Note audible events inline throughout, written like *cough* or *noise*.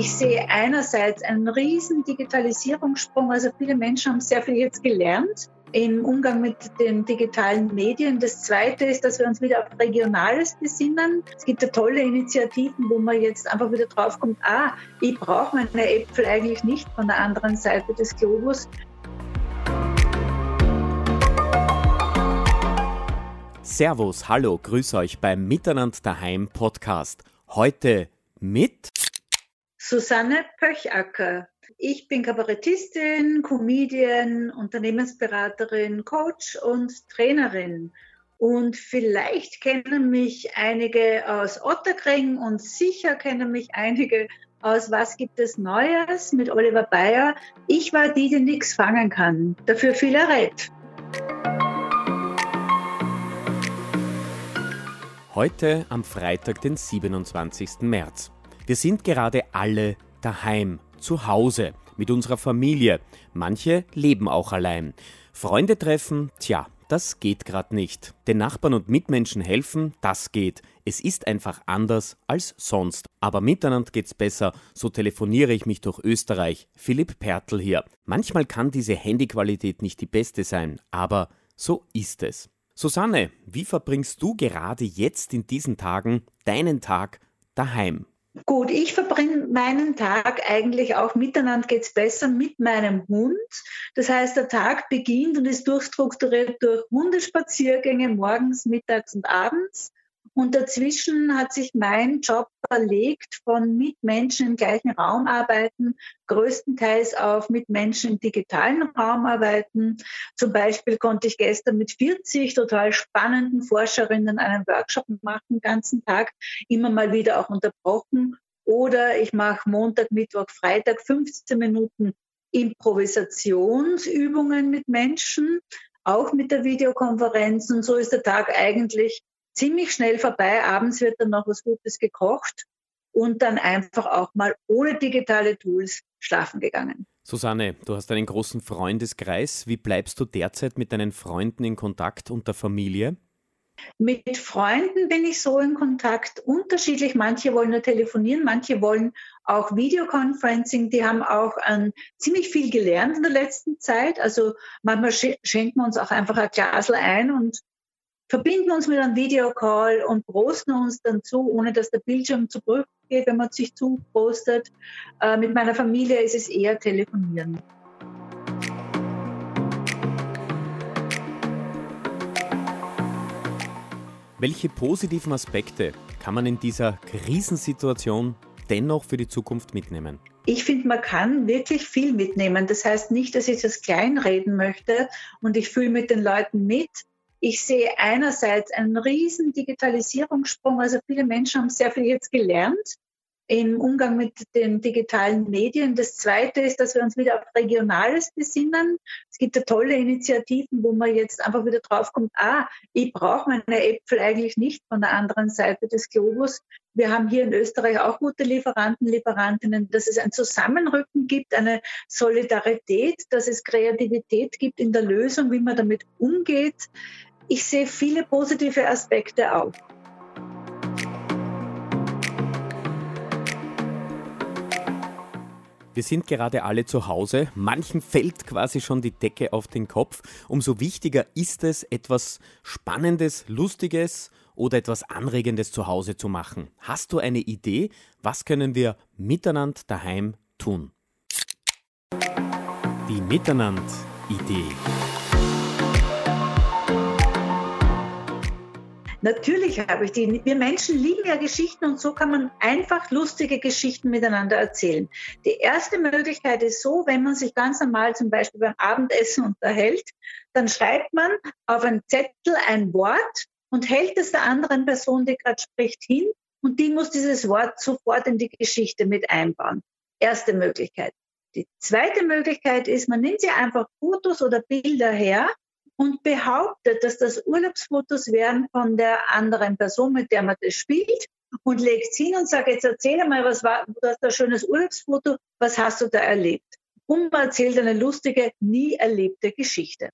Ich sehe einerseits einen riesen Digitalisierungssprung. Also viele Menschen haben sehr viel jetzt gelernt im Umgang mit den digitalen Medien. Das Zweite ist, dass wir uns wieder auf Regionales besinnen. Es gibt ja tolle Initiativen, wo man jetzt einfach wieder draufkommt, ah, ich brauche meine Äpfel eigentlich nicht von der anderen Seite des Globus. Servus, hallo, grüß euch beim Miteinander daheim Podcast. Heute mit Susanne Pöchacker. Ich bin Kabarettistin, Comedian, Unternehmensberaterin, Coach und Trainerin. Und vielleicht kennen mich einige aus Otterkring und sicher kennen mich einige aus Was gibt es Neues mit Oliver Bayer. Ich war die, die nichts fangen kann. Dafür viel errät. Heute am Freitag, den 27. März. Wir sind gerade alle daheim, zu Hause, mit unserer Familie. Manche leben auch allein. Freunde treffen, tja, das geht gerade nicht. Den Nachbarn und Mitmenschen helfen, das geht. Es ist einfach anders als sonst. Aber miteinander geht's besser. So telefoniere ich mich durch Österreich. Philipp Pertl hier. Manchmal kann diese Handyqualität nicht die beste sein, aber so ist es. Susanne, wie verbringst du gerade jetzt in diesen Tagen deinen Tag daheim? Gut, ich verbringe meinen Tag eigentlich auch miteinander geht's besser mit meinem Hund. Das heißt, der Tag beginnt und ist durchstrukturiert durch Hundespaziergänge morgens, mittags und abends. Und dazwischen hat sich mein Job verlegt von mit Menschen im gleichen Raum arbeiten, größtenteils auf mit Menschen im digitalen Raum arbeiten. Zum Beispiel konnte ich gestern mit 40 total spannenden Forscherinnen einen Workshop machen, den ganzen Tag, immer mal wieder auch unterbrochen. Oder ich mache Montag, Mittwoch, Freitag 15 Minuten Improvisationsübungen mit Menschen, auch mit der Videokonferenz. Und so ist der Tag eigentlich ziemlich schnell vorbei. Abends wird dann noch was Gutes gekocht und dann einfach auch mal ohne digitale Tools schlafen gegangen. Susanne, du hast einen großen Freundeskreis. Wie bleibst du derzeit mit deinen Freunden in Kontakt und der Familie? Mit Freunden bin ich so in Kontakt unterschiedlich. Manche wollen nur telefonieren, manche wollen auch Videoconferencing. Die haben auch an ziemlich viel gelernt in der letzten Zeit. Also manchmal schenken wir uns auch einfach ein Glasl ein und verbinden uns mit einem Videocall und posten uns dann zu, ohne dass der Bildschirm zu Bruch geht, wenn man sich zupostet. Äh, mit meiner Familie ist es eher telefonieren. Welche positiven Aspekte kann man in dieser Krisensituation dennoch für die Zukunft mitnehmen? Ich finde, man kann wirklich viel mitnehmen. Das heißt nicht, dass ich das kleinreden möchte und ich fühle mit den Leuten mit, ich sehe einerseits einen riesen Digitalisierungssprung. Also viele Menschen haben sehr viel jetzt gelernt im Umgang mit den digitalen Medien. Das Zweite ist, dass wir uns wieder auf Regionales besinnen. Es gibt ja tolle Initiativen, wo man jetzt einfach wieder draufkommt, ah, ich brauche meine Äpfel eigentlich nicht von der anderen Seite des Globus. Wir haben hier in Österreich auch gute Lieferanten, Lieferantinnen, dass es ein Zusammenrücken gibt, eine Solidarität, dass es Kreativität gibt in der Lösung, wie man damit umgeht ich sehe viele positive Aspekte auch. Wir sind gerade alle zu Hause. Manchen fällt quasi schon die Decke auf den Kopf. Umso wichtiger ist es, etwas Spannendes, Lustiges oder etwas Anregendes zu Hause zu machen. Hast du eine Idee? Was können wir miteinander daheim tun? Die Miteinander-Idee. Natürlich habe ich die. Wir Menschen lieben ja Geschichten und so kann man einfach lustige Geschichten miteinander erzählen. Die erste Möglichkeit ist so, wenn man sich ganz normal zum Beispiel beim Abendessen unterhält, dann schreibt man auf einen Zettel ein Wort und hält es der anderen Person, die gerade spricht, hin und die muss dieses Wort sofort in die Geschichte mit einbauen. Erste Möglichkeit. Die zweite Möglichkeit ist, man nimmt sich einfach Fotos oder Bilder her und behauptet, dass das Urlaubsfotos wären von der anderen Person, mit der man das spielt und legt hin und sagt, jetzt erzähl mal, was war, du hast ein schönes Urlaubsfoto, was hast du da erlebt? Und man erzählt eine lustige, nie erlebte Geschichte.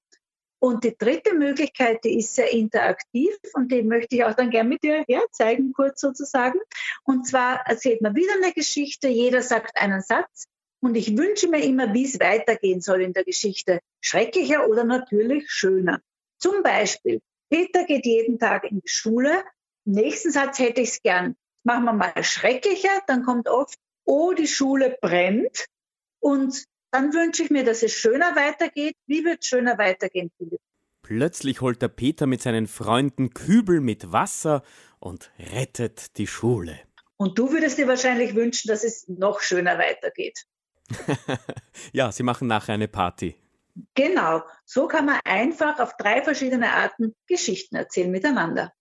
Und die dritte Möglichkeit, die ist sehr interaktiv und die möchte ich auch dann gerne mit dir herzeigen, kurz sozusagen. Und zwar erzählt man wieder eine Geschichte, jeder sagt einen Satz und ich wünsche mir immer, wie es weitergehen soll in der Geschichte. Schrecklicher oder natürlich schöner. Zum Beispiel, Peter geht jeden Tag in die Schule. Im nächsten Satz hätte ich es gern. Machen wir mal schrecklicher, dann kommt oft, oh, die Schule brennt. Und dann wünsche ich mir, dass es schöner weitergeht. Wie wird es schöner weitergehen, Philipp? Plötzlich holt der Peter mit seinen Freunden Kübel mit Wasser und rettet die Schule. Und du würdest dir wahrscheinlich wünschen, dass es noch schöner weitergeht. *laughs* ja, sie machen nachher eine Party. Genau, so kann man einfach auf drei verschiedene Arten Geschichten erzählen miteinander.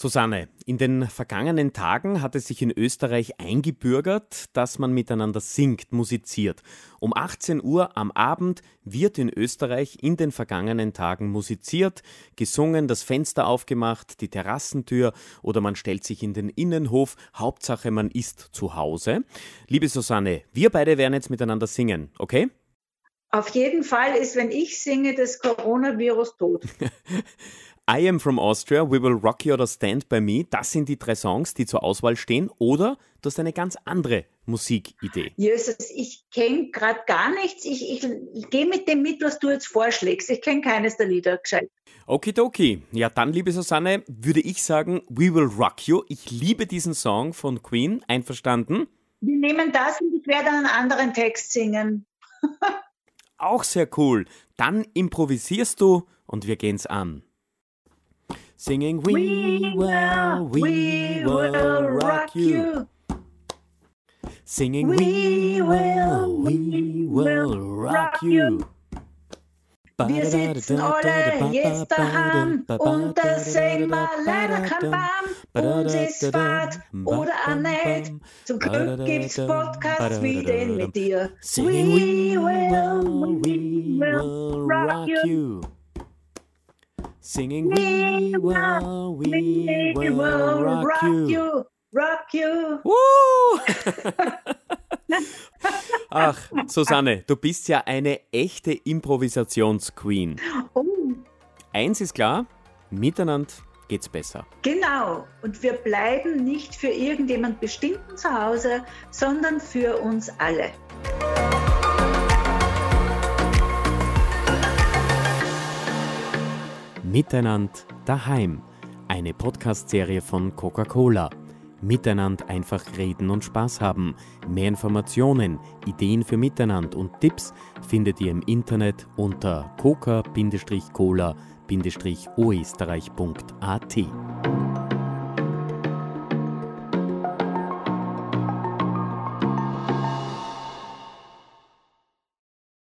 Susanne, in den vergangenen Tagen hat es sich in Österreich eingebürgert, dass man miteinander singt, musiziert. Um 18 Uhr am Abend wird in Österreich in den vergangenen Tagen musiziert, gesungen, das Fenster aufgemacht, die Terrassentür oder man stellt sich in den Innenhof. Hauptsache, man ist zu Hause. Liebe Susanne, wir beide werden jetzt miteinander singen, okay? Auf jeden Fall ist, wenn ich singe, das Coronavirus tot. *laughs* I Am From Austria, We Will Rock You oder Stand By Me, das sind die drei Songs, die zur Auswahl stehen. Oder du hast eine ganz andere Musikidee. Jesus, ich kenne gerade gar nichts. Ich, ich, ich gehe mit dem mit, was du jetzt vorschlägst. Ich kenne keines der Lieder gescheit. Okidoki. Ja, dann, liebe Susanne, würde ich sagen, We Will Rock You. Ich liebe diesen Song von Queen. Einverstanden? Wir nehmen das und ich werde einen anderen Text singen. *laughs* Auch sehr cool. Dann improvisierst du und wir gehen's an singing, We, we will, we will rock you. Singing, We will, we will rock you. Wir sitzen alle jetzt daheim und das sehen wir leider kein Bam. Uns ist Fahrt oder auch nicht. Zum Glück gibt's Podcasts wie den mit dir. We will, we will rock you. Singing We will, we will rock you. Rock you. Woo! *laughs* Ach, Susanne, du bist ja eine echte Improvisationsqueen. Oh. Eins ist klar, miteinander geht's besser. Genau. Und wir bleiben nicht für irgendjemand bestimmten zu Hause, sondern für uns alle. Miteinander daheim. Eine Podcast-Serie von Coca-Cola. Miteinander einfach reden und Spaß haben. Mehr Informationen, Ideen für Miteinander und Tipps findet ihr im Internet unter coca-cola-oesterreich.at.